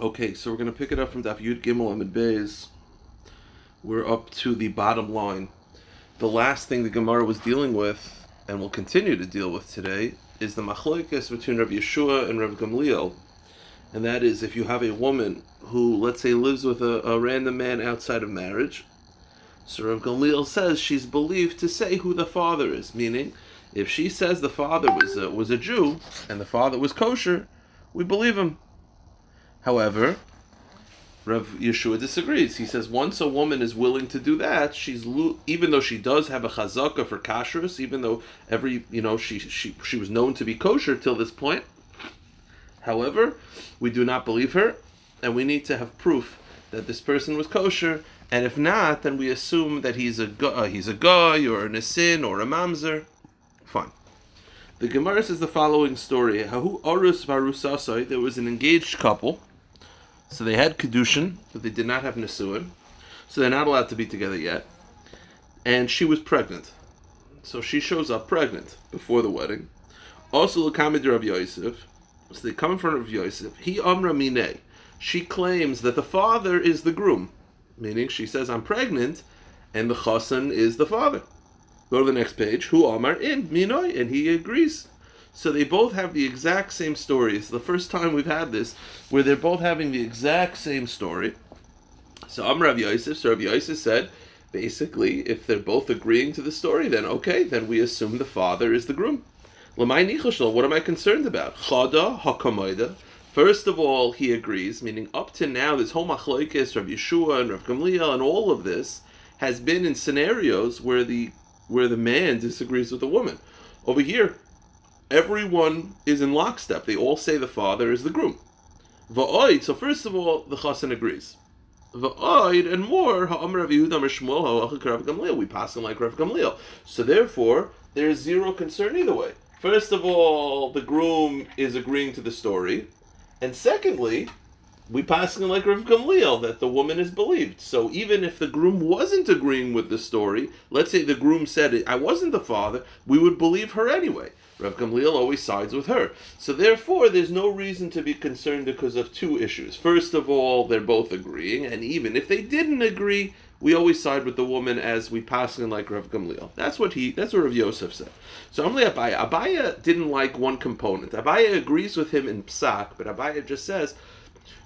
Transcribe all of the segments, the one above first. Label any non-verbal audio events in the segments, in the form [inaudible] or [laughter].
Okay, so we're going to pick it up from Daf Yud Gimel Amud Beis. We're up to the bottom line. The last thing the Gemara was dealing with, and will continue to deal with today, is the machlokes between Rav Yeshua and Rav Gamliel. And that is if you have a woman who, let's say, lives with a, a random man outside of marriage, so Rav Gamliel says she's believed to say who the father is, meaning if she says the father was a, was a Jew and the father was kosher, we believe him. However, Rav Yeshua disagrees. He says once a woman is willing to do that, she's lo- even though she does have a chazaka for kashrus, even though every you know she she she was known to be kosher till this point. However, we do not believe her, and we need to have proof that this person was kosher. And if not, then we assume that he's a uh, he's a guy or a nisin or a mamzer. Fine. The Gemara says the following story: Hahu orus varusasai. There was an engaged couple. So they had kedushin, but they did not have nesuin. So they're not allowed to be together yet. And she was pregnant. So she shows up pregnant before the wedding. Also, Lakamid Rav Yosef. So they come in front of Yosef. He Amra Mine. She claims that the father is the groom. Meaning she says, I'm pregnant, and the chasen is the father. Go to the next page. Who Amar in Minoi, and he agrees. So they both have the exact same story. It's the first time we've had this where they're both having the exact same story. So Amr Yosef, so Yosef said, basically, if they're both agreeing to the story, then okay, then we assume the father is the groom. What am I concerned about? First of all, he agrees, meaning up to now, this whole machlokes, Rav Yeshua and Rav Gamliel, and all of this has been in scenarios where the where the man disagrees with the woman. Over here, everyone is in lockstep. They all say the father is the groom. Va'oid, so first of all, the chassan agrees. Va'oid, and more. We pass him like Rav Gamliel. So therefore, there's zero concern either way. First of all, the groom is agreeing to the story. And secondly, we pass him like Rav Gamliel that the woman is believed. So even if the groom wasn't agreeing with the story, let's say the groom said, I wasn't the father, we would believe her anyway. Rav Gamliel always sides with her. So therefore, there's no reason to be concerned because of two issues. First of all, they're both agreeing, and even if they didn't agree, we always side with the woman as we pass in like Rav Gamliel. That's what he. That's what Rav Yosef said. So Amli Abaye. Abaye didn't like one component. Abaye agrees with him in psak, but Abaye just says,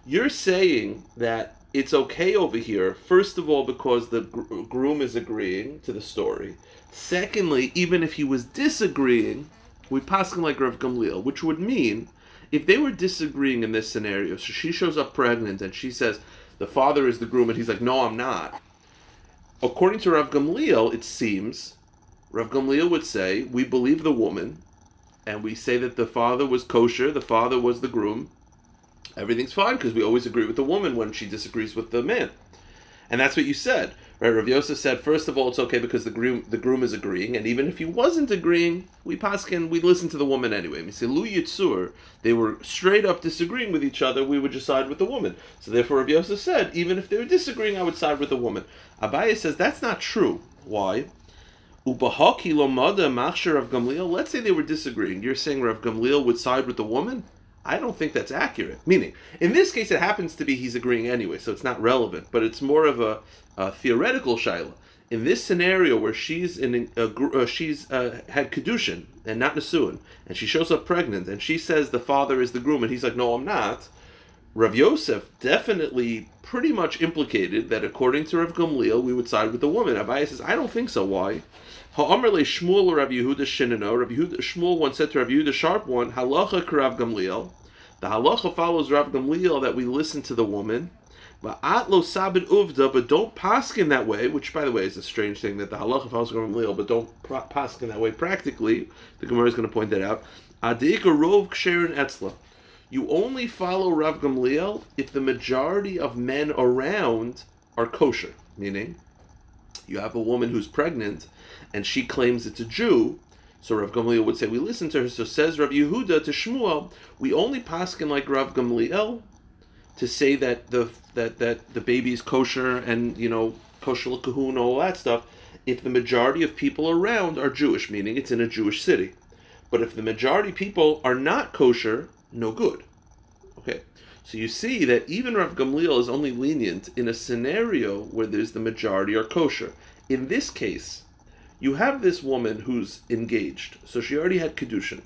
"You're saying that." It's okay over here, first of all, because the gr- groom is agreeing to the story. Secondly, even if he was disagreeing, we pass him like Rav Gamliel, which would mean if they were disagreeing in this scenario, so she shows up pregnant and she says the father is the groom, and he's like, no, I'm not. According to Rav Gamliel, it seems Rav Gamliel would say we believe the woman, and we say that the father was kosher, the father was the groom. Everything's fine because we always agree with the woman when she disagrees with the man, and that's what you said. Right, Rav Yosef said, first of all, it's okay because the groom the groom is agreeing, and even if he wasn't agreeing, we paskin, we listen to the woman anyway. We say Lu Yitzur, they were straight up disagreeing with each other, we would just side with the woman. So therefore, Rav Yosef said, even if they were disagreeing, I would side with the woman. Abaye says that's not true. Why? Ubahaki lomada machshir of Gamliel. Let's say they were disagreeing. You're saying Rav Gamliel would side with the woman? I don't think that's accurate. Meaning, in this case, it happens to be he's agreeing anyway, so it's not relevant. But it's more of a, a theoretical shaila. In this scenario where she's in a, uh, she's uh, had kedushin and not nesuin, and she shows up pregnant, and she says the father is the groom, and he's like, no, I'm not. Rav Yosef definitely pretty much implicated that according to Rav Gamliel, we would side with the woman. Abaye says, I don't think so. Why? Ha'amr le Shmuel Rav Yehuda Shinano. Rav Yehuda Shmuel once said to Rav Yehuda Sharp one, Halacha Rav Gamliel. The halacha follows Rav Gamliel that we listen to the woman. But lo sabid uvda, but don't paskin that way. Which, by the way, is a strange thing that the halacha follows Rav Gamliel, but don't paskin that way practically. The Gemara is going to point that out. Adik rov ksherin etzla. You only follow Rav Gamliel if the majority of men around are kosher, meaning you have a woman who's pregnant and she claims it's a Jew. So Rav Gamliel would say, we listen to her. So says Rav Yehuda to Shmuel, we only paskin like Rav Gamliel to say that the that that the baby is kosher and you know kosher kahuna all that stuff. If the majority of people around are Jewish, meaning it's in a Jewish city, but if the majority people are not kosher, no good. Okay, So you see that even Rav Gamliel is only lenient in a scenario where there's the majority are kosher. In this case, you have this woman who's engaged, so she already had kedushin.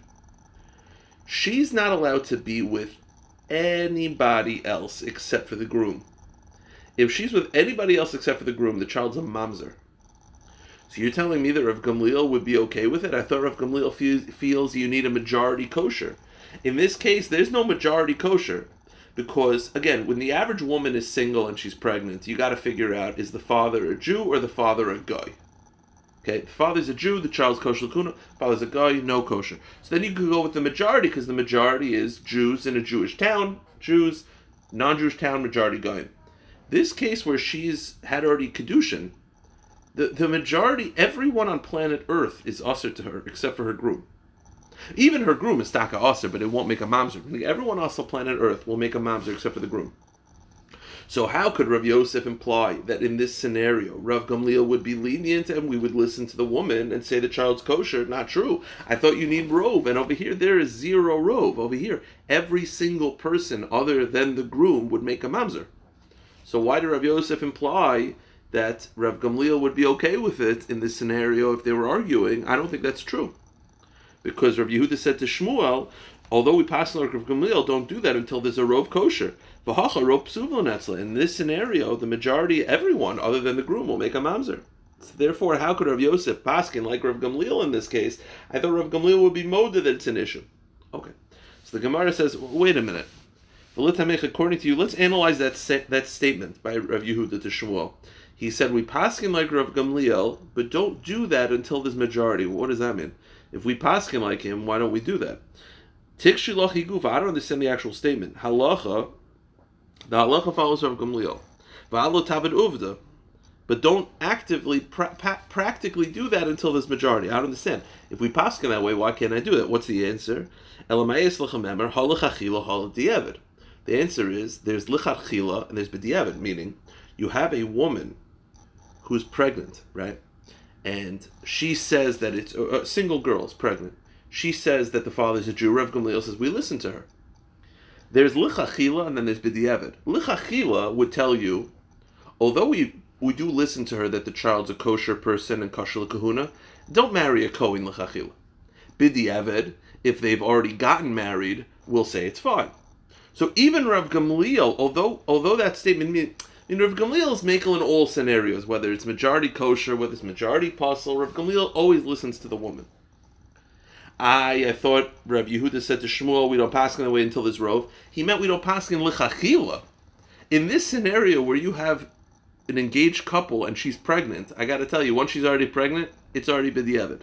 She's not allowed to be with anybody else except for the groom. If she's with anybody else except for the groom, the child's a mamzer. So you're telling me that Rav Gamliel would be okay with it? I thought Rav Gamliel feels you need a majority kosher. In this case, there's no majority kosher because again, when the average woman is single and she's pregnant, you got to figure out is the father a Jew or the father a guy. Okay, the father's a Jew, the child's kosher kuna, father's a guy, no kosher. So then you could go with the majority because the majority is Jews in a Jewish town, Jews, non-Jewish town, majority guy. This case where she's had already kedushin, the, the majority, everyone on planet Earth is usher to her except for her groom. Even her groom is taka usher, but it won't make a mamzer. Everyone else on planet Earth will make a mamzer except for the groom. So how could Rav Yosef imply that in this scenario Rav Gamliel would be lenient and we would listen to the woman and say the child's kosher? Not true. I thought you need rove, and over here there is zero rove. Over here, every single person other than the groom would make a mamzer. So why did Rav Yosef imply that Rav Gamliel would be okay with it in this scenario if they were arguing? I don't think that's true. Because Rav Yehuda said to Shmuel, although we pass Rav Gamliel, don't do that until there's a rove kosher. In this scenario, the majority, everyone other than the groom, will make a mamzer. So therefore, how could Rav Yosef paskin like Rav Gamliel in this case? I thought Rav Gamliel would be moda that it's an issue. Okay, so the Gemara says, wait a minute. According to you, let's analyze that that statement by Rav Yehuda to Shmuel. He said, we paskin like Rav Gamliel, but don't do that until there's majority. What does that mean? If we paskin like him, why don't we do that? Tikshilach guf. I don't understand the actual statement. Halacha the halacha follows Rav Gamliel. V'alo tabed uvda. But don't actively, pra- pa- practically do that until there's majority. I don't understand. If we pass in that way, why can't I do that? What's the answer? The answer is there's lichachila and there's b'diavad, meaning you have a woman who's pregnant, right? And she says that it's a single girl is pregnant. She says that the father's a Jew. Rav Gamliel says we listen to her. There's lichachila and then there's b'diavad. Lichachila would tell you, although we we do listen to her that the child's a kosher person and kosher kahuna, don't marry a kohen lichachila. B'diavad, if they've already gotten married, we'll say it's fine. So even Rav Gamliel, although although that statement means I mean, Rav Gamliel is making in all scenarios, whether it's majority kosher, whether it's majority puzzle, Rav Gamliel always listens to the woman. I, I thought Rabbi Yehuda said to Shmuel, we don't pass away until there's rove. He meant we don't pass in lichachila. In this scenario where you have an engaged couple and she's pregnant, I got to tell you, once she's already pregnant, it's already b'diavad.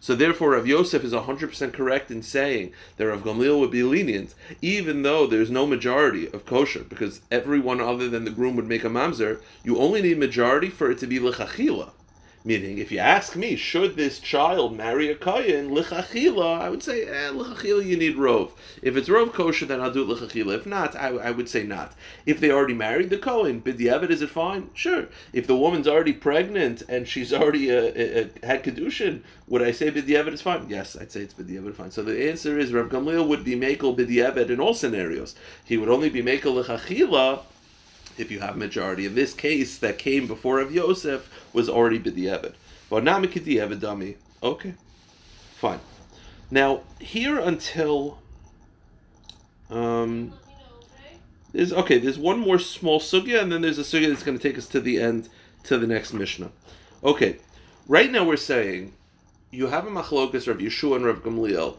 So therefore, Rav Yosef is 100% correct in saying that Rav Gamliel would be lenient, even though there's no majority of kosher, because everyone other than the groom would make a mamzer. You only need majority for it to be lichachila. Meaning, if you ask me, should this child marry a kohen lichachila? I would say, eh, lichachila you need rov. If it's rov kosher, then I'll do lichachila. If not, I, I would say not. If they already married the kohen, b'diavad, is it fine? Sure. If the woman's already pregnant and she's already had kedushin, would I say b'diavad is fine? Yes, I'd say it's b'diavad fine. So the answer is Rav Gamliel would be makel b'diavad in all scenarios. He would only be makel lichachila if you have majority. In this case, that came before of Yosef was already b'di'evet. But now dummy. Okay, fine. Now here until um, there's okay. There's one more small sugya, and then there's a sugya that's going to take us to the end to the next mishnah. Okay, right now we're saying you have a machlokas Rav Yeshua and Rav Gamliel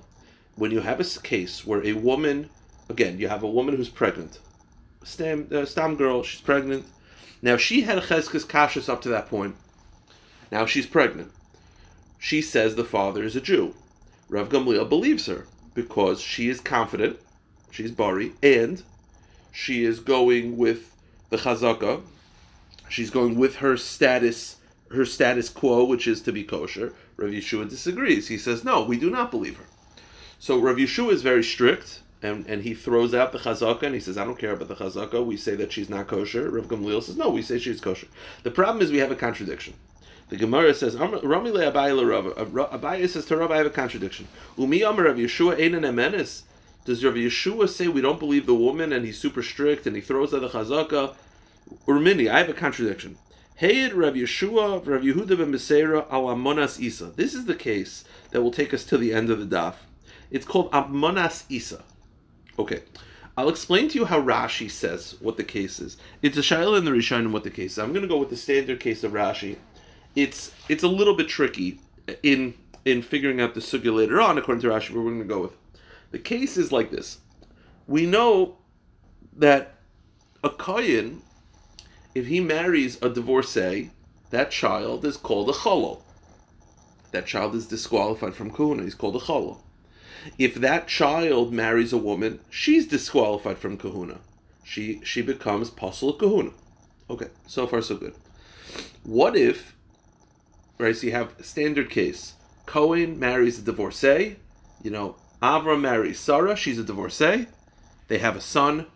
when you have a case where a woman, again, you have a woman who's pregnant stam, uh, stam girl, she's pregnant. Now she had cheskes kashas up to that point. Now she's pregnant. She says the father is a Jew. Rav Gamliel believes her because she is confident, she's bari, and she is going with the chazaka. She's going with her status, her status quo, which is to be kosher. Rav Yeshua disagrees. He says, no, we do not believe her. So Rav Yeshua is very strict and, and he throws out the chazaka and he says, I don't care about the chazaka. We say that she's not kosher. Rav Gamliel says, no, we say she's kosher. The problem is we have a contradiction. The Gemara says, Rami Abaye uh, Abaye says to Rav, I have a contradiction. Umi Amar Rav Yeshua Einan Emenis. Does Rav Yeshua say we don't believe the woman and he's super strict and he throws out the chazaka? Urmini, I have a contradiction. Hey, Rav Yeshua, Rav Yehuda ben Beseira al Amonas Isa. This is the case that will take us to the end of the daf. It's called Amonas Isa. Okay. I'll explain to you how Rashi says what the case is. It's a shaila in the Rishon and what the case is. I'm going to go with the standard case of Rashi. It's it's a little bit tricky in in figuring out the sugya later on, according to Rashi, but we're going to go with. The case is like this. We know that a kohen, if he marries a divorcee, that child is called a cholol. That child is disqualified from kahuna. He's called a cholol. If that child marries a woman, she's disqualified from kahuna. She she becomes pasul kahuna. Okay, so far so good. What if, right? So you have standard case. Cohen marries a divorcee. You know, Avram marries Sarah. She's a divorcee. They have a son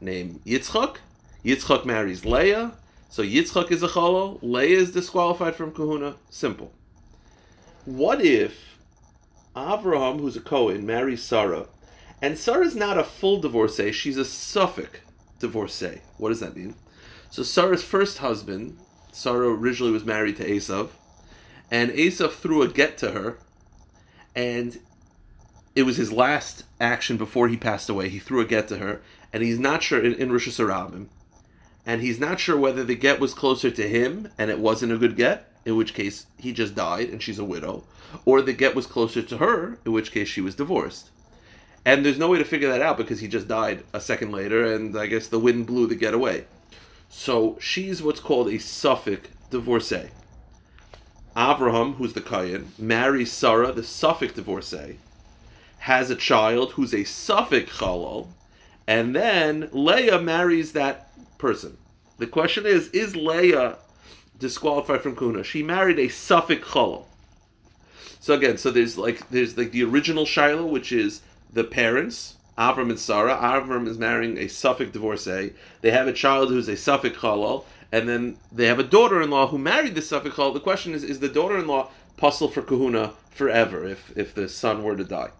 named Yitzchak. Yitzchak marries Leah. So Yitzchak is a cholol. Leah is disqualified from kahuna. Simple. What if Avraham, who's a Cohen, marries Sarah, and Sarah's not a full divorcee; she's a safek divorcee. What does that mean? So Sarah's first husband, Sarah originally was married to Esav, and Esav threw a get to her, and it was his last action before he passed away. He threw a get to her, and he's not sure in, in Rosh Hashanah, and he's not sure whether the get was closer to him and it wasn't a good get, in which case he just died and she's a widow, or the get was closer to her, in which case she was divorced. And there's no way to figure that out because he just died a second later, and I guess the wind blew the get away. So she's what's called a safek divorcee. Avraham, who's the Kayan, marries Sarah, the safek divorcee, has a child who's a safek chalal, and then Leah marries that person. The question is, is Leah disqualified from kuna? She married a safek chalal. So again, so there's like there's like the original Shiloh, which is the parents, Avram and Sarah. Avram is marrying a safek divorcee. They have a child who's a safek chalal, and then they have a daughter-in-law who married the safek chalal. The question is, is the daughter-in-law puzzle for kahuna forever if if the son were to die?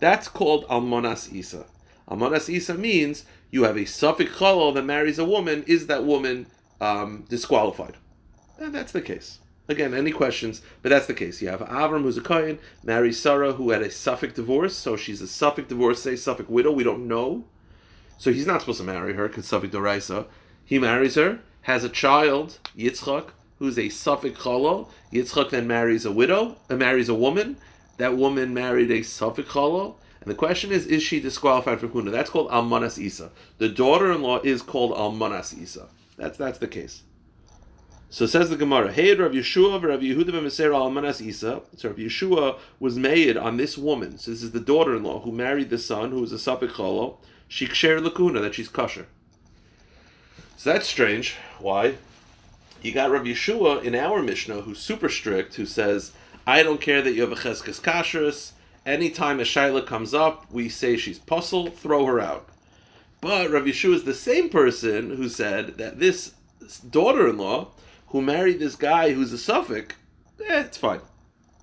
That's called almonas isa. Almonas isa means you have a safek chalal that marries a woman. Is that woman um, disqualified? And that's the case. Again, any questions? But that's the case. You have Avram, who's a Kohen, marries Sarah, who had a safek divorce, so she's a safek divorcee, safek widow. We don't know, so he's not supposed to marry her because safek doraisa. He marries her, has a child, Yitzchak, who's a safek chalal. Yitzchak then marries a widow, uh, marries a woman. That woman married a safek chalal. And the question is, is she disqualified for kuna? That's called almanas isa. The daughter-in-law is called almanas isa. That's that's the case. So says the Gemara, Hey Rav Yeshua, Rav Yehuda ben Almanas Isa. So Rav Yeshua was made on this woman. So this is the daughter-in-law who married the son, who was a Sapik Cholo. She shared lakuna that she's kosher. So that's strange. Why? You got Rav Yeshua in our Mishnah, who's super strict, who says, I don't care that you have a cheskes kashrus. Anytime a shaila comes up, we say she's puzzle, throw her out. But Rav Yeshua is the same person who said that this daughter-in-law who married this guy who's a safek, eh, it's fine.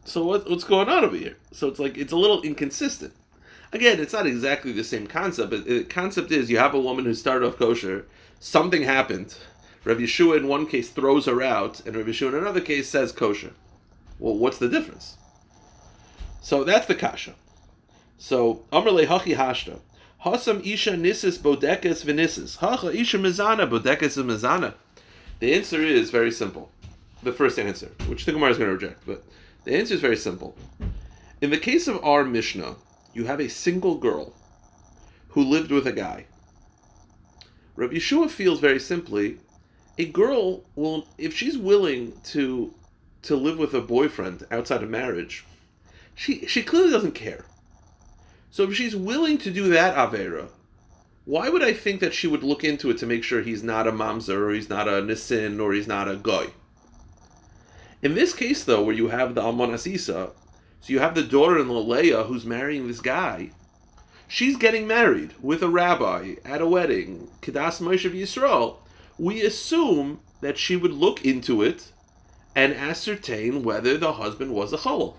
So what, what's going on over here? So it's like it's a little inconsistent. Again, it's not exactly the same concept, but the concept is you have a woman who started off kosher, something happened. Rav Yeshua in one case throws her out, and Rav Yeshua in another case says kosher. Well, what's the difference? So that's the kasha. So Amrle Hachi Hashta. Hasam Isha Nisis Bodekes Venisis. Hacha Isha Mizana Bodekes Mizana. The answer is very simple. The first answer, which the Gemara is going to reject, but the answer is very simple. In the case of our Mishnah, you have a single girl who lived with a guy. Rabbi Yeshua feels very simply, a girl will, if she's willing to to live with a boyfriend outside of marriage, she she clearly doesn't care. So if she's willing to do that avera, why would I think that she would look into it to make sure he's not a mamzer or he's not a nisin or he's not a goy? In this case, though, where you have the almanas isa, so you have the daughter-in-law Leah who's marrying this guy. She's getting married with a rabbi at a wedding, Kedas Moshe Yisrael. We assume that she would look into it and ascertain whether the husband was a chalal.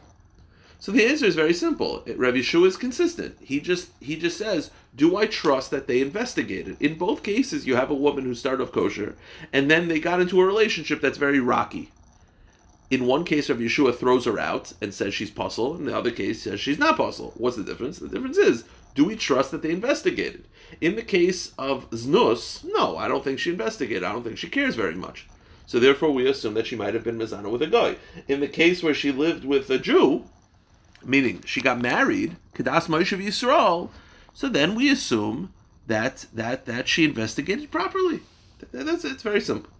So the answer is very simple. Rav Yeshua is consistent. He just he just says, "Do I trust that they investigated?" In both cases, you have a woman who started off kosher, and then they got into a relationship that's very rocky. In one case, Rav Yeshua throws her out and says she's puzzle. In the other case, says she's not puzzle. What's the difference? The difference is, do we trust that they investigated? In the case of Znus, no, I don't think she investigated. I don't think she cares very much. So therefore, we assume that she might have been Mizana with a guy. In the case where she lived with a Jew, meaning she got married, Kedas Moshe Yisrael, so then we assume that that that she investigated properly. That's it's very simple.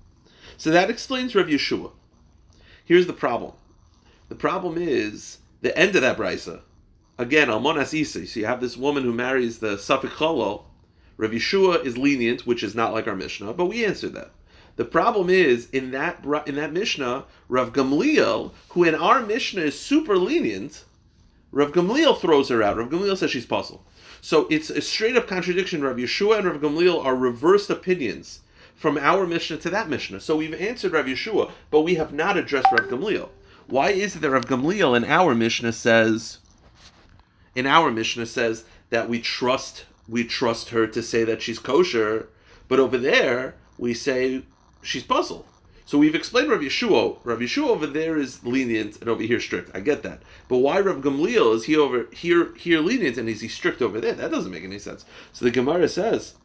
So that explains Rav Yeshua. Here's the problem. The problem is the end of that brisa. Again, Almonas Isa. So you have this woman who marries the Safik Cholol. Rav Yeshua is lenient, which is not like our Mishnah, but we answered that. The problem is in that in that Mishnah, Rav Gamliel, who in our Mishnah is super lenient, Rav Gamliel throws her out. Rav Gamliel says she's puzzled. So it's a straight up contradiction. Rav Yeshua and Rav Gamliel are reversed opinions from our Mishnah to that Mishnah. So we've answered Rav Yeshua, but we have not addressed Rav Gamliel. Why is it that Rav Gamliel in our Mishnah says, in our Mishnah says that we trust we trust her to say that she's kosher, but over there we say she's puzzled. So we've explained Rav Yeshua. Rav Yeshua over there is lenient and over here strict. I get that. But why Rav Gamliel is he over here here lenient and is he strict over there? That doesn't make any sense. So the Gemara says,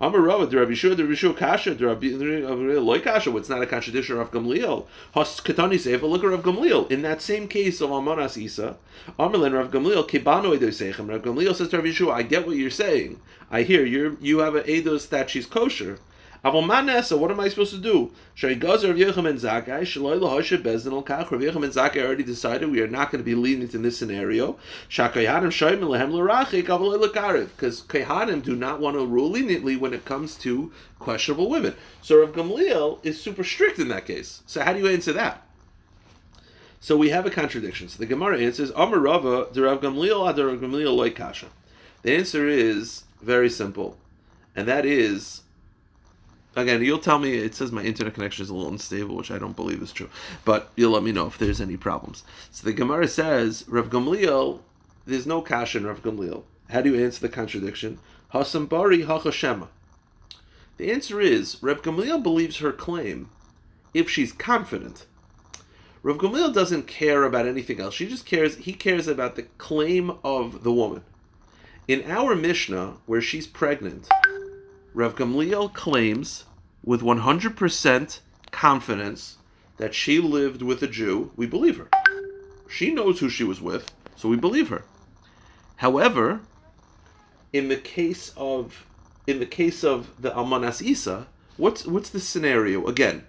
Amar Rava, the Rav Yeshua, the Rav Yeshua Kasha, the Rav Loy Kasha, it's not a contradiction of Gamliel. Has Katani Seifa, look at Rav Gamliel. In that same case of Amanas Isa, Amarlen Rav Gamliel, Kibano Edo Seichem. Rav Gamliel says to Rav Yeshua, I get what you're saying. I hear you you have an Eidos that she's kosher. So what am I supposed to do? Shaigazer of Yechim and Zakai, already decided we are not going to be lenient in this scenario. Because Kehanim do not want to rule leniently when it comes to questionable women. So Rav Gamliel is super strict in that case. So how do you answer that? So we have a contradiction. So the Gemara answers, Amar Rava, the Rav Gamliel, the Rav Gamliel loy kasha. The answer is very simple, and that is Again, you'll tell me it says my internet connection is a little unstable, which I don't believe is true. But you'll let me know if there's any problems. So the Gemara says, Rav Gamliel, there's no cash in Rav Gamliel. How do you answer the contradiction? Hasam Bari Hachashema. The answer is, Rav Gamliel believes her claim if she's confident. Rav Gamliel doesn't care about anything else. She just cares, he cares about the claim of the woman. In our Mishnah, where she's pregnant, Rav Gamliel claims with 100% confidence that she lived with a Jew, we believe her. She knows who she was with, so we believe her. However, in the case of in the case of the Almanas Isa, what's what's the scenario? Again,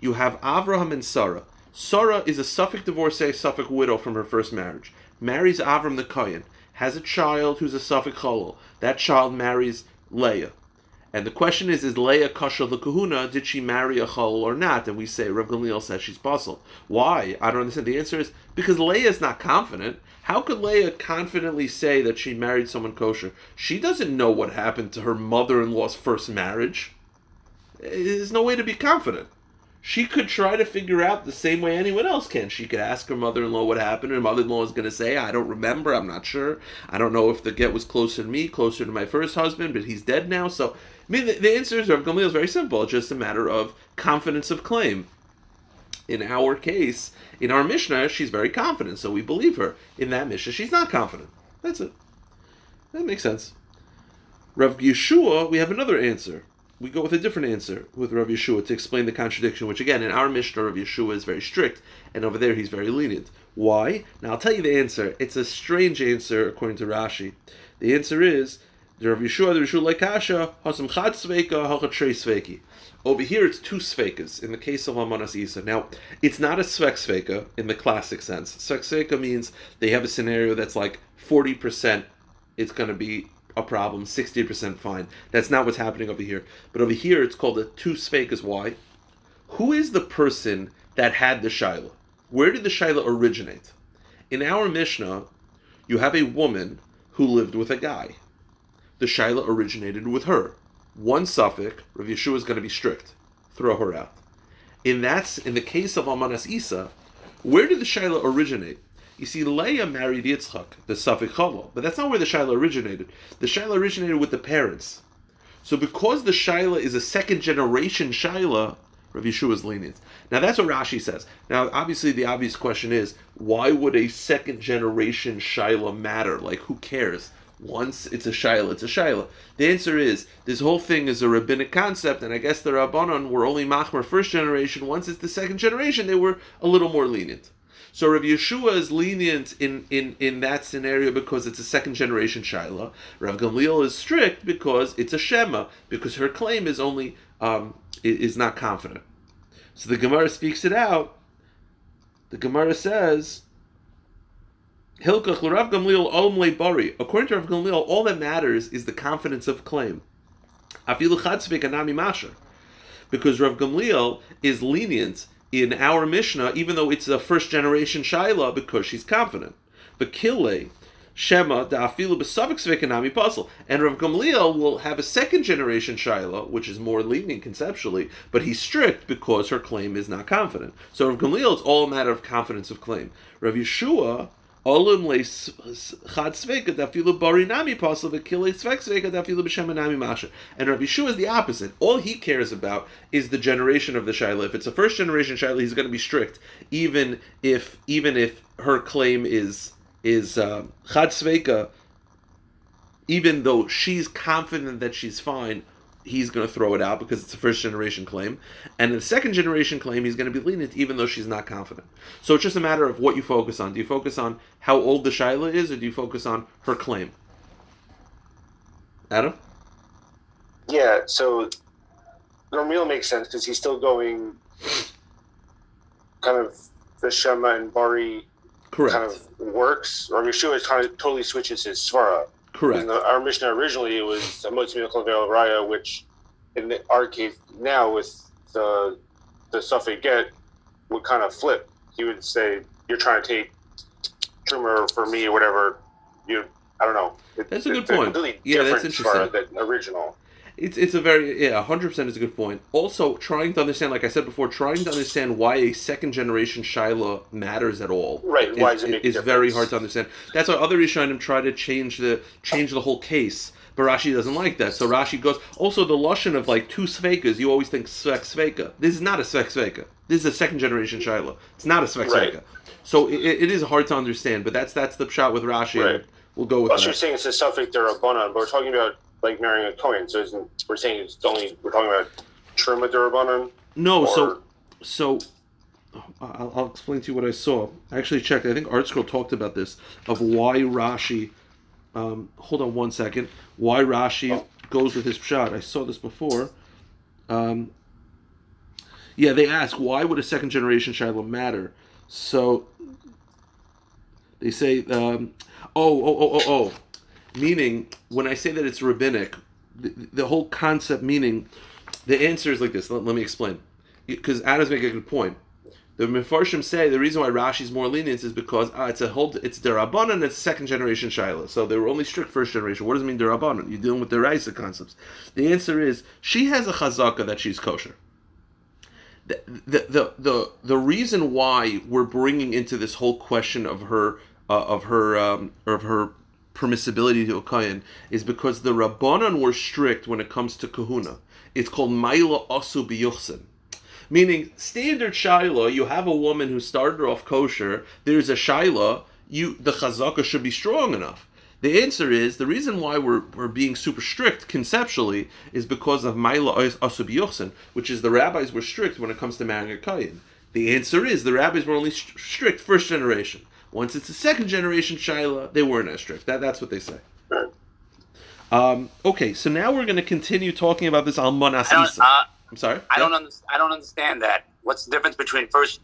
you have Avraham and Sarah. Sarah is a safek divorcee, safek widow from her first marriage. Marries Avram the Kohen, has a child who's a safek Cholol. That child marries Leah. And the question is, is Leah Kasha the Kahuna? Did she marry a Chol or not? And we say, Rav Gamliel says she's puzzled. Why? I don't understand. The answer is because Leah is not confident. How could Leah confidently say that she married someone kosher? She doesn't know what happened to her mother in law's first marriage. There's no way to be confident. She could try to figure out the same way anyone else can. She could ask her mother in law what happened. Her mother in law is going to say, I don't remember. I'm not sure. I don't know if the get was closer to me, closer to my first husband, but he's dead now. So I mean, the, the answer is Rav Gamliel is very simple. It's just a matter of confidence of claim. In our case, in our Mishnah, she's very confident, so we believe her. In that Mishnah, she's not confident. That's it. That makes sense. Rav Yeshua, we have another answer. We go with a different answer with Rav Yeshua to explain the contradiction, which again, in our Mishnah, Rav Yeshua is very strict, and over there he's very lenient. Why? Now I'll tell you the answer. It's a strange answer according to Rashi. The answer is the Rav Yeshua, the Chad Sveika, Hachat Shrei Sveiki. Over here, it's two Sveikas in the case of Amanas Isa. Now, it's not a Svek Sveika in the classic sense. Svek Sveika means they have a scenario that's like 40% it's going to be a problem, 60% fine. That's not what's happening over here. But over here, it's called a two Sveikas. Why? Who is the person that had the Shaila? Where did the Shaila originate? In our Mishnah, you have a woman who lived with a guy the Shaila originated with her. One suffix, Rav Yeshua is going to be strict. Throw her out. In that's in the case of Amanas Isa, where did the Shaila originate? You see, Leah married Yitzchak, the Safik Chalal, but that's not where the Shaila originated. The Shaila originated with the parents. So because the Shaila is a second generation Shaila, Rav Yeshua's lenient. Now that's what Rashi says. Now, obviously, the obvious question is, why would a second generation Shaila matter? Like, who cares? Once it's a Shaila, it's a Shaila. The answer is, this whole thing is a rabbinic concept, and I guess the Rabbanon were only Machmer first generation. Once it's the second generation, they were a little more lenient. So Rav Yeshua is lenient in, in, in that scenario because it's a second generation Shaila. Rav Gamliel is strict because it's a Shema, because her claim is only um, is not confident. So the Gemara speaks it out. The Gemara says, Hilkach Gamliel Bari. According to Rav Gamliel, all that matters is the confidence of claim. Afilu Chatzvik Anami Masha. Because Rav Gamliel is lenient in our Mishnah, even though it's a first generation Shaila, because she's confident. But Kile, Shema da'afilu b'savik svekanami puzzle. And Rav Gamliel will have a second generation Shaila, which is more lenient conceptually, but he's strict because her claim is not confident. So Rav Gamliel, it's all a matter of confidence of claim. Rav Yeshua, olim le chad sveka dafilu barinami puzzle v'kile svek sveka dafilu b'shemanami masha. And Rav Yeshua is the opposite. All he cares about is the generation of the Shaila. If it's a first generation Shaila, he's going to be strict, even if even if her claim is is uh, Chad Sveika, even though she's confident that she's fine, he's going to throw it out because it's a first generation claim. And the second generation claim, he's going to be lenient even though she's not confident. So it's just a matter of what you focus on. Do you focus on how old the Shaila is or do you focus on her claim? Adam? Yeah, so Gamliel makes sense because he's still going kind of the Shema and Bari Correct. kind of works. Or Yeshua kind of totally switches his svara. Correct. The, our Mishnah originally it was Motzmi Raya, which in the, our case now with the the suffix get would kind of flip. He would say, "You're trying to take Truma for me or whatever." You, I don't know. It, That's a good point. Really Yeah, that's different interesting. than original. It's it's a very yeah, hundred percent is a good point. Also, trying to understand, like I said before, trying to understand why a second generation Shiloh matters at all. Right, Is, why does it make is very hard to understand. That's why other Rishonim try to change the change the whole case. But Rashi doesn't like that. So Rashi goes. Also, the lashon of like two sveikas, you always think svek sveika. This is not a svek sveika. This is a second generation Shiloh. It's not a svek Right. So it, it is hard to understand. But that's that's the shot with Rashi. Right. We'll go with you're that. saying it's a suffix derabbanan, but we're talking about like marrying a Kohen. So isn't, we're saying it's only we're talking about Truma derabbanan. No, or, so so I'll, I'll explain to you what I saw. I actually checked. I think ArtScroll talked about this of why Rashi. Um, hold on one second. Why Rashi goes with his shot? I saw this before. Um, yeah, they ask why would a second generation Shiloh matter? So they say, um, oh, oh, oh, oh, oh, meaning when I say that it's rabbinic, the, the whole concept meaning, the answer is like this. Let, let me explain, because Adam's making a good point. The Mefarshim say the reason why Rashi's more lenient is because ah, it's a whole it's derabanan it's second generation shaila. So they were only strict first generation. What does it mean derabanan? You're dealing with the Raisa concepts. The answer is she has a chazaka that she's kosher. The, the, the, the, the reason why we're bringing into this whole question of her uh, of her um, of her permissibility to a kohen is because the rabbanon were strict when it comes to kahuna. It's called maila asu biyuchsin. Meaning, standard Shiloh, you have a woman who started off kosher, there's a Shiloh, you the chazaka should be strong enough. The answer is the reason why we're, we're being super strict conceptually is because of Maila Asub Yochsen, which is the rabbis were strict when it comes to marrying a Kayin. The answer is the rabbis were only st- strict first generation. Once it's a second generation Shiloh, they weren't as strict. That, that's what they say. Um, okay, so now we're going to continue talking about this Almanas Isa. Uh, I'm sorry? I don't under, I don't understand that. What's the difference between first?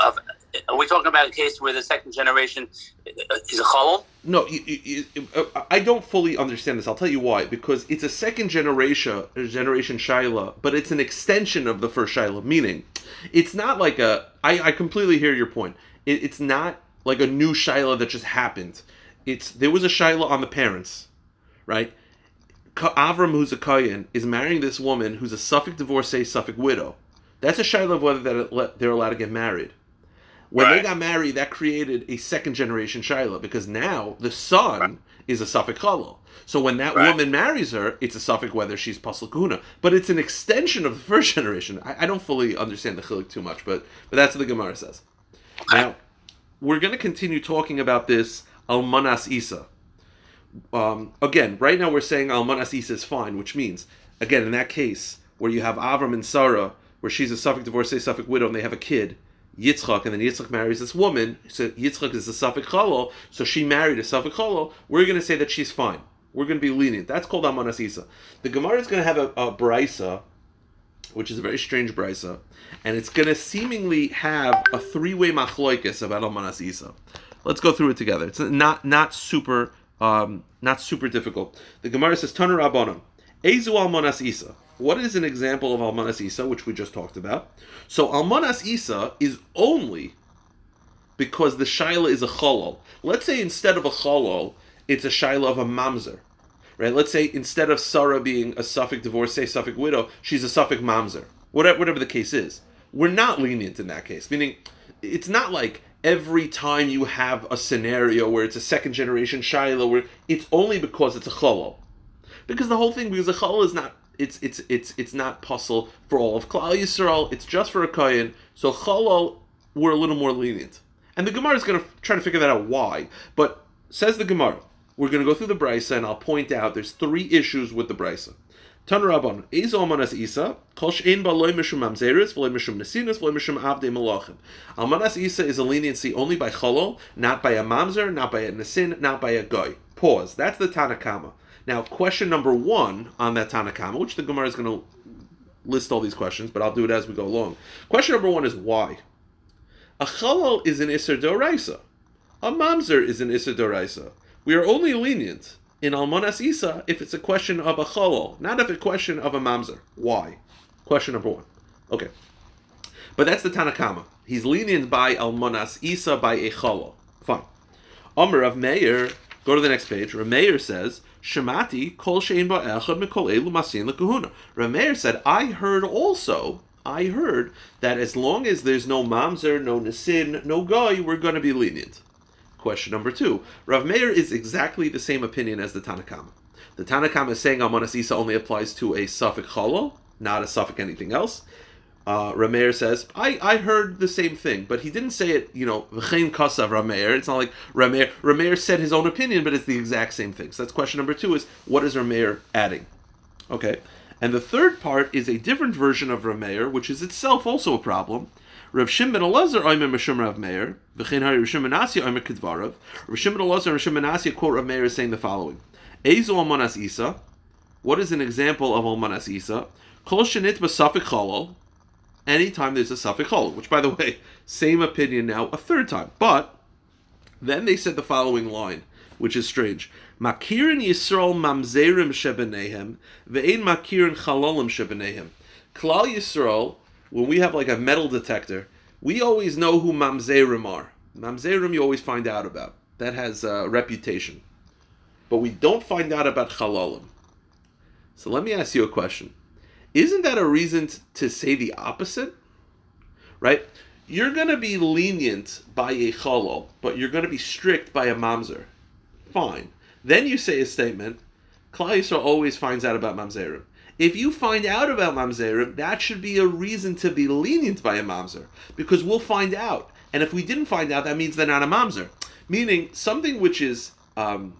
Of, are we talking about a case where the second generation is a cholol? No, you, you, you, uh, I don't fully understand this. I'll tell you why. Because it's a second generation generation Shaila, but it's an extension of the first Shaila. Meaning, it's not like a. I, I completely hear your point. It, it's not like a new Shaila that just happened. It's there was a Shaila on the parents, right? Avram, who's a Kayan, is marrying this woman who's a safek divorcee, safek widow. That's a Shaila of whether they're allowed to get married. When they got married, that created a second generation Shiloh because now the son Right. is a safek Chalal. So when that Right. woman marries her, it's a safek whether she's Pasal Kuna. But it's an extension of the [laughs] first generation. I, I don't fully understand the Chilik too much, but but that's what the Gemara says. Now, we're going to continue talking about this Almanas Isa. Um, again, right now we're saying Almanas Isa is fine, which means, again, in that case where you have Avram and Sarah, where she's a safek divorcee, safek widow, and they have a kid, Yitzchak, and then Yitzchak marries this woman. So Yitzchak is a safek Chalal, so she married a safek Chalal. We're going to say that she's fine. We're going to be lenient. That's called Almanas Isa. The Gemara is going to have a, a which is a very strange brisa, and it's going to seemingly have a three-way machloikis about Almanas Isa. Let's go through it together. It's not not super um, not super difficult. The Gemara says Tanu Rabbanon, Ezu Almanas Isa. What is an example of Almanas Isa, which we just talked about? So Almanas Isa is only because the shaila is a cholol. Let's say instead of a cholol, it's a shaila of a mamzer. Right? Let's say instead of Sarah being a safek divorcee, safek widow, she's a safek mamzer. Whatever, whatever the case is. We're not lenient in that case. Meaning, it's not like every time you have a scenario where it's a second generation Shiloh, where it's only because it's a cholol. Because the whole thing, because a cholol is not it's it's it's it's not puzzle for all of Klal Yisrael. It's just for a kohen. So cholol, we're a little more lenient. And the Gemara is going to try to figure that out why. But says the Gemara, we're going to go through the brisa, and I'll point out there's three issues with the brisa. Tan Rabban, Ezo Almanas Isa, Kol Shein Ba Loy Mishum Mamzeris, V'loy Mishum Nesinas, V'loy Mishum Avdei Malachim. Almanas Isa is a leniency only by Cholol, not by a Mamzer, not by a Nesin, not by a Goy. Pause. That's the Tanakama. Now, question number one on that Tanakama, which the Gemara is going to list all these questions, but I'll do it as we go along. Question number one is why? A Cholol is an Isser Doraisa. A Mamzer is an Isser Doraisa. We are only lenient in Almanas Isa if it's a question of a Cholol, not if a question of a Mamzer. Why? Question number one. Okay. But that's the Tanakama. He's lenient by Almanas Isa by a Cholol. Fine. Amr of Meir, go to the next page. Rameir says, Shemati kol shein ba'echad mikol elu masin lekahuna. Rameir said, I heard also, I heard that as long as there's no mamzer, no nesin, no goy, we're going to be lenient. Question number two. Rav Meir is exactly the same opinion as the Tanakama. The Tanakama is saying Almanas Isa only applies to a suffix cholol, not a suffix anything else. Uh, Rameir says, I, I heard the same thing, but he didn't say it, you know, v'chein kasav Rameir. It's not like Rameir, Rameir said his own opinion, but it's the exact same thing. So that's question number two is, what is Rameir adding? Okay. And the third part is a different version of Rameir, which is itself also a problem. Rav Shimon ben Elazar oimer Mishum Rav Meir, v'chein hari Rav Shimon Asya oimer Kedvarav. Rav Shimon ben Elazar and Rav Shimon Asya quote Rav Meir as saying the following. Ezo Almanas Isa. What is an example of Almanas Isa? Kol shenit b'safik cholol. Anytime there's a safik cholol, which by the way, same opinion now a third time. But then they said the following line, which is strange. Makirin Yisrael mamzerim shebenehem, ve'ein makirin chalolim shebenehem. Klal Yisrael, when we have like a metal detector, we always know who mamzerim are. Mamzerim you always find out about. That has a reputation. But we don't find out about chalolim. So let me ask you a question. Isn't that a reason to say the opposite? Right? You're going to be lenient by a chalal, but you're going to be strict by a mamzer. Fine. Then you say a statement, Klal Yisrael always finds out about mamzerim. If you find out about mamzerim, that should be a reason to be lenient by a mamzer, because we'll find out. And if we didn't find out, that means they're not a mamzer. Meaning something which is, um,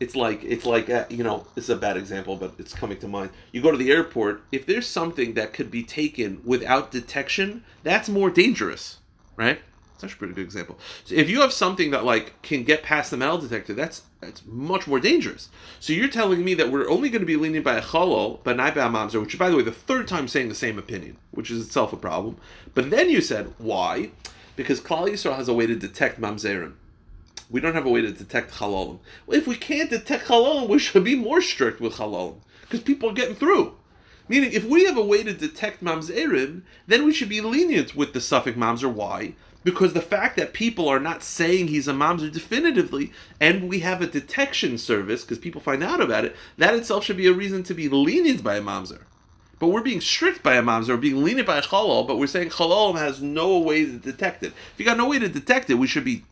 it's like it's like uh, you know, this is a bad example, but it's coming to mind. You go to the airport. If there's something that could be taken without detection, that's more dangerous, right? It's actually a pretty good example. So if you have something that like can get past the metal detector, that's that's much more dangerous. So you're telling me that we're only going to be lenient by a cholol, but not by a mamzer, which by the way, the third time saying the same opinion, which is itself a problem. But then you said, why? Because Klal Yisrael has a way to detect mamzerim. We don't have a way to detect halalim. Well, if we can't detect halalim, we should be more strict with halalim because people are getting through. Meaning, if we have a way to detect mamzerim, then we should be lenient with the suffix mamzer. Why? Because the fact that people are not saying he's a mamzer definitively, and we have a detection service because people find out about it, that itself should be a reason to be lenient by a mamzer. but we're being strict by a mamzer, we're being lenient by a chalal, but we're saying chalal has no way to detect it. If you got no way to detect it, we should be,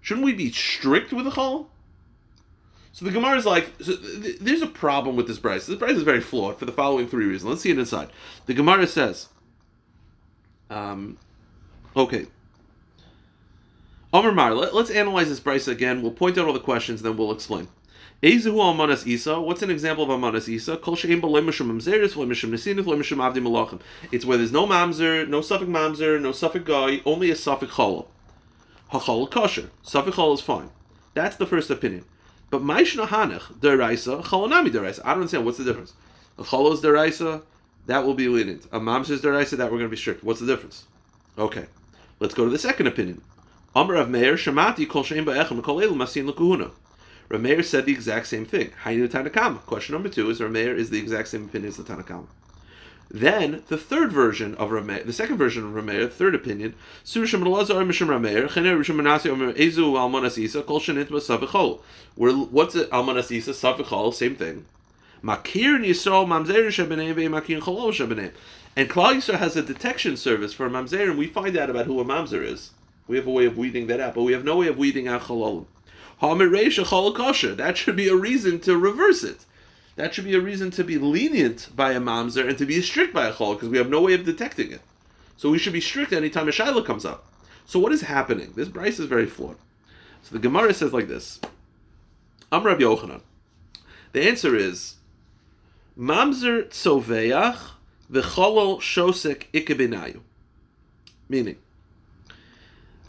shouldn't we be strict with a chalal? So the Gemara is like, so th- there's a problem with this price. This price is very flawed for the following three reasons. Let's see it inside. The Gemara says, um, okay. Omer Mar, let, us analyze this price again. We'll point out all the questions, then we'll explain. Ezehu Almanas Isa. What's an example of Almanas Isa? It's where there's no mamzer, no safek mamzer, no safek guy, only a safek cholol. Hachol kosher. Safek chol is fine. That's the first opinion. But Maishna Hanach, Deraisa, Cholonami Deraisa. I don't understand. What's the difference? A Chol is Deraisa, that will be lenient. A Mamzer says Deraisa, that we're going to be strict. What's the difference? Okay. Let's go to the second opinion. Amr Meir, Shamati, Kol Shein Ba'echem, Kol Masin L'kuhuna. Rameir said the exact same thing. Tanakama. Question number two is Rameir is the exact same opinion as the Tanakama. Then the third version of Rameir, the second version of Rameir, third opinion. Where what's it? Almanas Isa, Savichol, same thing. Makir Yisrael Mamzer Shebeneim Makir Cholol Shebeneim. And Klal Yisrael has a detection service for Mamzer, and we find out about who a Mamzer is. We have a way of weeding that out, but we have no way of weeding out Chololim. That should be a reason to reverse it that should be a reason to be lenient by a mamzer and to be strict by a chol because we have no way of detecting it. So we should be strict anytime a shaila comes up. So what is happening? This Braisa is very flawed. So the Gemara says like this: I'm Rabbi Yochanan. The answer is mamzer tzoveach v'cholol shosek ikebenayu. Meaning,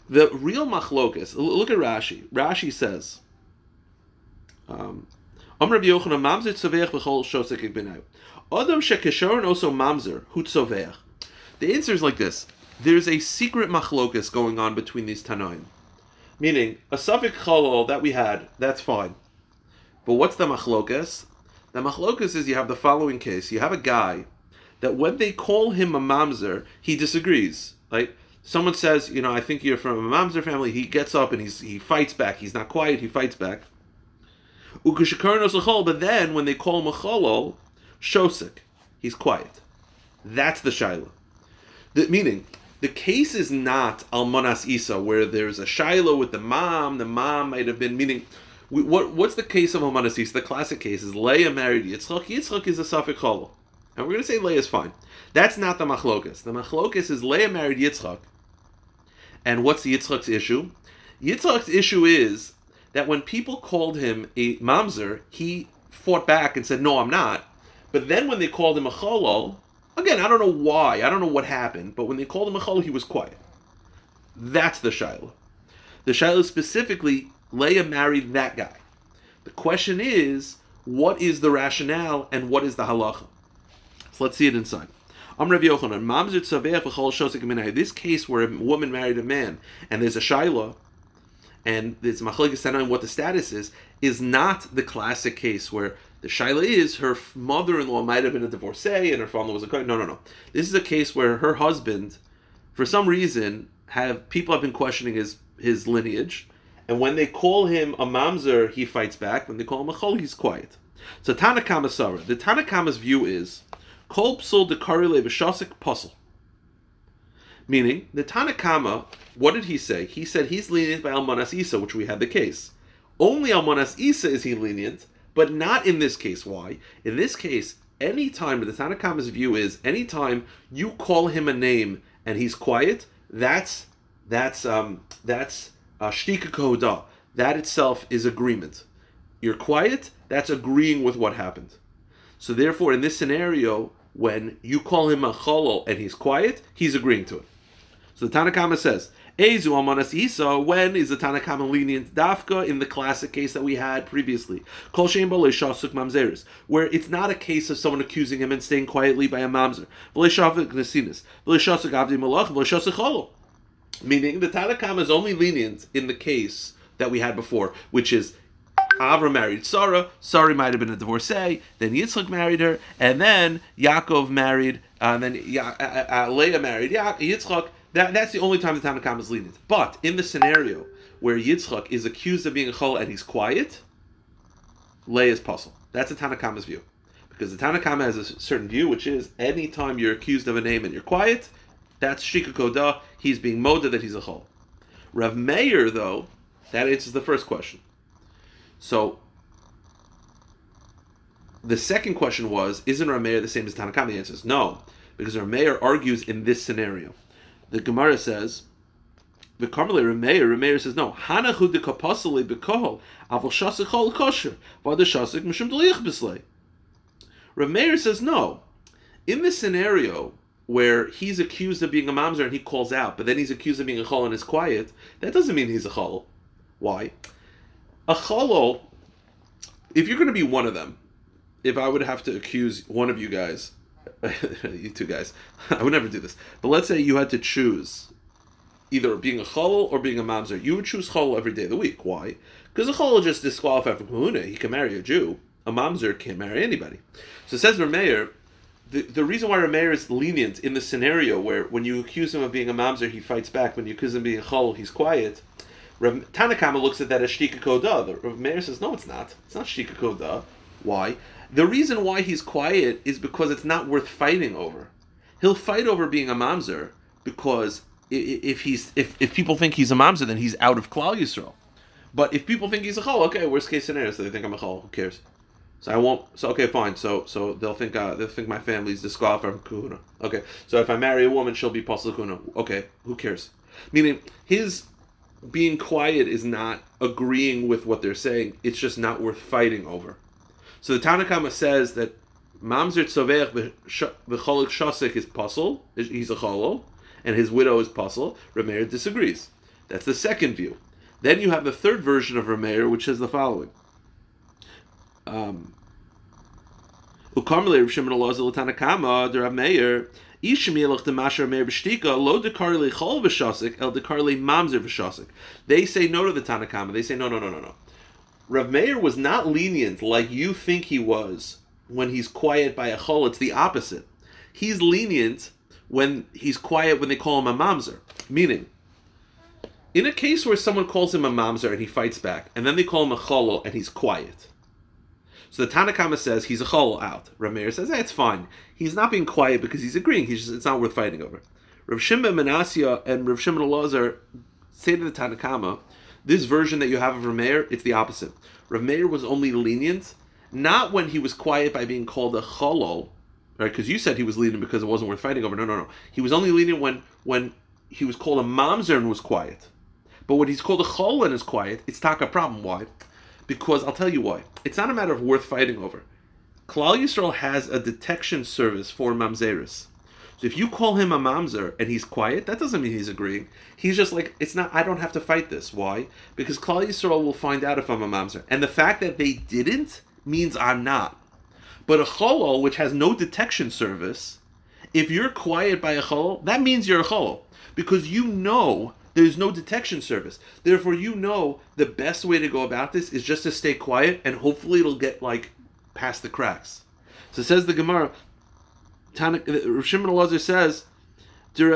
the real machlokas. Look at Rashi. Rashi says. Um, Amr Yochanan mamzer tzoveach v'chol shosek b'nayu. Adam also mamzer. The answer is like this: There's a secret machlokus going on between these tanoim. Meaning, a safek cholol that we had, that's fine. But what's the machlokus? The machlokus is you have the following case: you have a guy that when they call him a mamzer, he disagrees. Like someone says, you know, I think you're from a mamzer family. He gets up and he's he fights back. He's not quiet. He fights back. But then when they call him a cholol, shosik, he's quiet. That's the shaila. The, meaning, the case is not almanas isa where there's a shaila with the mom. The mom might have been meaning. What what's the case of almanas isa? The classic case is Leah married Yitzchak. Yitzchak is a safek cholol, and we're going to say Leah is fine. That's not the machlokas. The machlokas is Leah married Yitzchak. And what's Yitzchak's issue? Yitzchak's issue is that when people called him a mamzer, he fought back and said, "No, I'm not." But then when they called him a cholol, again, I don't know why, I don't know what happened, but when they called him a cholol, he was quiet. That's the shaila. The shaila specifically, Leah married that guy. The question is, what is the rationale and what is the halacha? So let's see it inside. This case where a woman married a man and there's a shaila, and this machlekes on what the status is, is not the classic case where the shaila is her mother-in-law might have been a divorcee and her father was a kohen. No, no, no. This is a case where her husband, for some reason, have people have been questioning his his lineage, and when they call him a mamzer, he fights back. When they call him a chol, he's quiet. So Tanakama Sarah, the Tanakama's view is kol psul dekari leveshasik pasul. Meaning, the Tanakama, what did he say? He said he's lenient by Almanas Isa, which we had the case. Only Almanas Isa is he lenient, but not in this case. Why? In this case, any time the Tanakama's view is, any time you call him a name and he's quiet, that's that's um that's uh, shtika koda. That itself is agreement. You're quiet, that's agreeing with what happened. So therefore, in this scenario, when you call him a cholol and he's quiet, he's agreeing to it. So the Tanakama says, Ezu Amanas Isa, when is the Tanakama lenient? Dafka in the classic case that we had previously. Kol Shem Shasuk Mamzeris, where it's not a case of someone accusing him and staying quietly by a Mamzer. Meaning the Tanakama is only lenient in the case that we had before, which is Avram married Sarah. Sarah might have been a divorcee. Then Yitzchak married her, and then Yaakov married, uh, and then ya- uh, uh, Leah married ya- Yitzchak. That, that's the only time the Tanakam is lenient. But in the scenario where Yitzchak is accused of being a chol and he's quiet, Leah is pasul. That's the Tanakhama's view. Because the Tanakhama has a certain view, which is anytime you're accused of a name and you're quiet, that's Shika Koda, he's being moda that he's a chol. Rav Meir, though, that answers the first question. So the second question was, isn't Rav Meir the same as Tanakama? The answer is no, because Rav Meir argues in this scenario. The Gemara says, the Karmelei Remeir, Remeir says no. Hanachu de kapasale bekol avol shasik chol kosher v'ad shasik mishum delich bislei. Remeir says no. In this scenario where he's accused of being a mamzer and he calls out, but then he's accused of being a chol and is quiet, that doesn't mean he's a chol. Why? A cholo, if you're going to be one of them, if I would have to accuse one of you guys, [laughs] you two guys, [laughs] I would never do this, but let's say you had to choose either being a cholol or being a mamzer. You would choose cholol every day of the week. Why? Because a cholol just disqualified from kahuna. He can marry a Jew. A mamzer can't marry anybody. So says Rameir, the, the reason why Rameir is lenient in the scenario where when you accuse him of being a mamzer, he fights back. When you accuse him of being a cholol, he's quiet. Rav, Tanakama looks at that as shtika koda. Rav Meir says, no, it's not. It's not shtika koda. Why? The reason why he's quiet is because it's not worth fighting over. He'll fight over being a mamzer because if he's if, if people think he's a mamzer, then he's out of Klal Yisrael. But if people think he's a chol, okay, worst case scenario, so they think I'm a chol. Who cares? So I won't. So okay, fine. So so they'll think uh, they'll think my family's disqualified from kahuna. Okay. So if I marry a woman, she'll be pasul kahuna. Okay. Who cares? Meaning his being quiet is not agreeing with what they're saying. It's just not worth fighting over. So the Tanakhama says that mamzer tzovech v'cholik shasik is pasul. He's a cholol and his widow is pasul. Rameir disagrees. That's the second view. Then you have the third version of Rameir, which says the following. Um, the They say no to the Tanakama. They say no, no, no, no, no. Rav Meir was not lenient like you think he was when he's quiet by a chol. It's the opposite. He's lenient when he's quiet when they call him a mamzer. Meaning, in a case where someone calls him a mamzer and he fights back, and then they call him a cholo and he's quiet. So the Tanakama says he's a cholo out. Rameir says, hey, it's fine. He's not being quiet because he's agreeing. He's just, it's not worth fighting over. Rav Shimon Menasya and Rav Shimon Elazar say to the Tanakama, this version that you have of Rameir, it's the opposite. Rameir was only lenient, not when he was quiet by being called a cholo, right? Because you said he was lenient because it wasn't worth fighting over. No, no, no. He was only lenient when when he was called a mamzer and was quiet. But when he's called a chol and is quiet, it's taka problem. Why? Because I'll tell you why. It's not a matter of worth fighting over. Klal Yisrael has a detection service for mamzeris. So if you call him a mamzer and he's quiet, that doesn't mean he's agreeing. He's just like, it's not. I don't have to fight this. Why? Because Klal Yisrael will find out if I'm a mamzer, and the fact that they didn't means I'm not. But a cholol, which has no detection service, if you're quiet by a cholol, that means you're a cholol. Because you know there's no detection service. Therefore, you know the best way to go about this is just to stay quiet and hopefully it'll get like past the cracks. So says the Gemara, Tanik, uh, Shimon Elazar says, if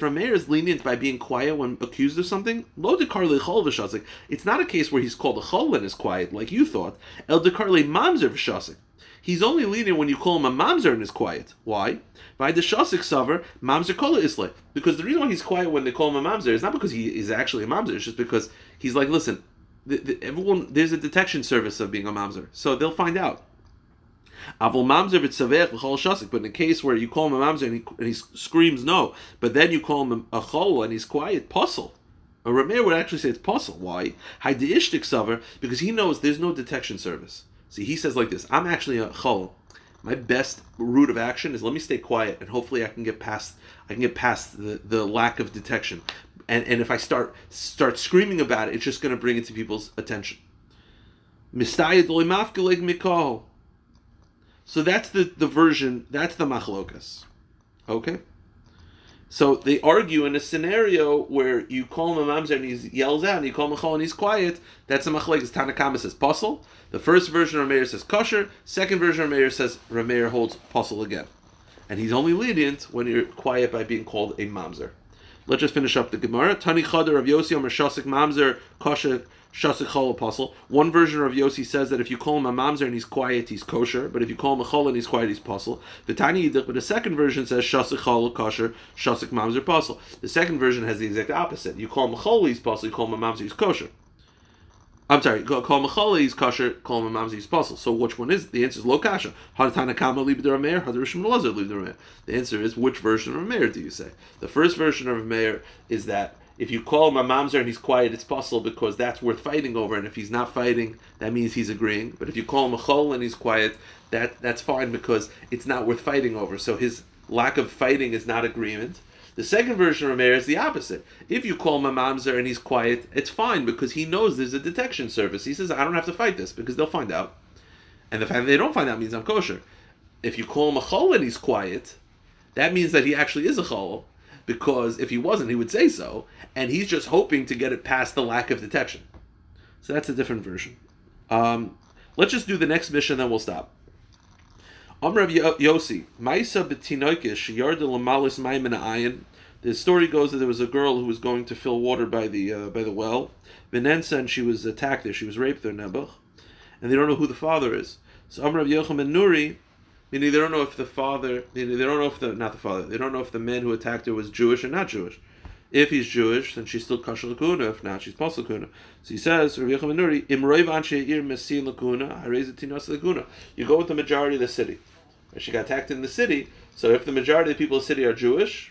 Rameir is lenient by being quiet when accused of something, lo. It's not a case where he's called a chol when is quiet, like you thought. El. He's only lenient when you call him a mamzer and is quiet. Why? By the shasik saver mamzer kola isle. Because the reason why he's quiet when they call him a mamzer is not because he is actually a mamzer. It's just because he's like, listen, the, the, everyone there's a detection service of being a mamzer, so they'll find out. Avol mamzer v'tzavech v'chol shasik. But in a case where you call him a mamzer and he, and he screams no, but then you call him a chol and he's quiet, pasul. A Rameir would actually say it's pasul. Why? Haidishtik saver because he knows there's no detection service. See, he says like this: I'm actually a chol. My best route of action is let me stay quiet and hopefully I can get past I can get past the, the lack of detection. And and if I start start screaming about it, it's just going to bring it to people's attention. So that's the, the version, that's the machlokas. Okay? So they argue in a scenario where you call him a mamzer and he yells out, and you call him a and he's quiet. That's a machlokas. Tanakama says pasul. The first version of Rameir says kosher. Second version of Rameir says Rameir holds pasul again. And he's only lenient when you're quiet by being called a mamzer. Let's just finish up the Gemara. Tani Chader of Yossi Omer Shasik Mamzer Kosher Shasik Chol apostle. One version of Yossi says that if you call him a mamzer and he's quiet, he's kosher. But if you call him a chol and he's quiet, he's pasul. The tiny yiddish, but the second version says Shasik Chol kosher, Shasik mamzer pasul. The second version has the exact opposite. You call him a chol, he's pasul. You call him a mamzer, he's kosher. I'm sorry, call him a chol, he's kosher. Call him a mamzer, he's pasul. So which one is? it? The answer is lo kasha. Hadatana kama libe Rameir, hadarishim lazar libe Rameir. The answer is which version of Rameir do you say? The first version of Rameir is that if you call him a mamzer and he's quiet, it's possible because that's worth fighting over. And if he's not fighting, that means he's agreeing. But if you call him a chol and he's quiet, that that's fine because it's not worth fighting over. So his lack of fighting is not agreement. The second version of Meir is the opposite. If you call him a mamzer and he's quiet, it's fine because he knows there's a detection service. He says, I don't have to fight this because they'll find out. And the fact that they don't find out means I'm kosher. If you call him a chol and he's quiet, that means that he actually is a chol because if he wasn't, he would say so, and he's just hoping to get it past the lack of detection. So that's a different version. Um, let's just do the next Mishna, then we'll stop. Amrav Yossi, Maisa betinoikish yarda lamalis maimin ayin. The story goes that there was a girl who was going to fill water by the uh, by the well. Venensa and she was attacked there. She was raped there, Nebuch, and they don't know who the father is. So Amrav Yochanan Nuri Meaning they don't know if the father, meaning they don't know if the not the father, they don't know if the man who attacked her was Jewish or not Jewish. If he's Jewish, then she's still kasher lakuna. If not, she's pas lakuna. So he says, Rav Yechon Nuri, imroiv anshe ir mesin lakuna, tinos lakuna. You go with the majority of the city. She got attacked in the city, so if the majority of the people of the city are Jewish,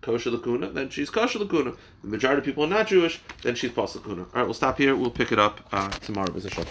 kosher lakuna, then she's kosher lakuna. The majority of people are not Jewish, then she's pas lakuna. All right, we'll stop here. We'll pick it up uh, tomorrow. B'ezeh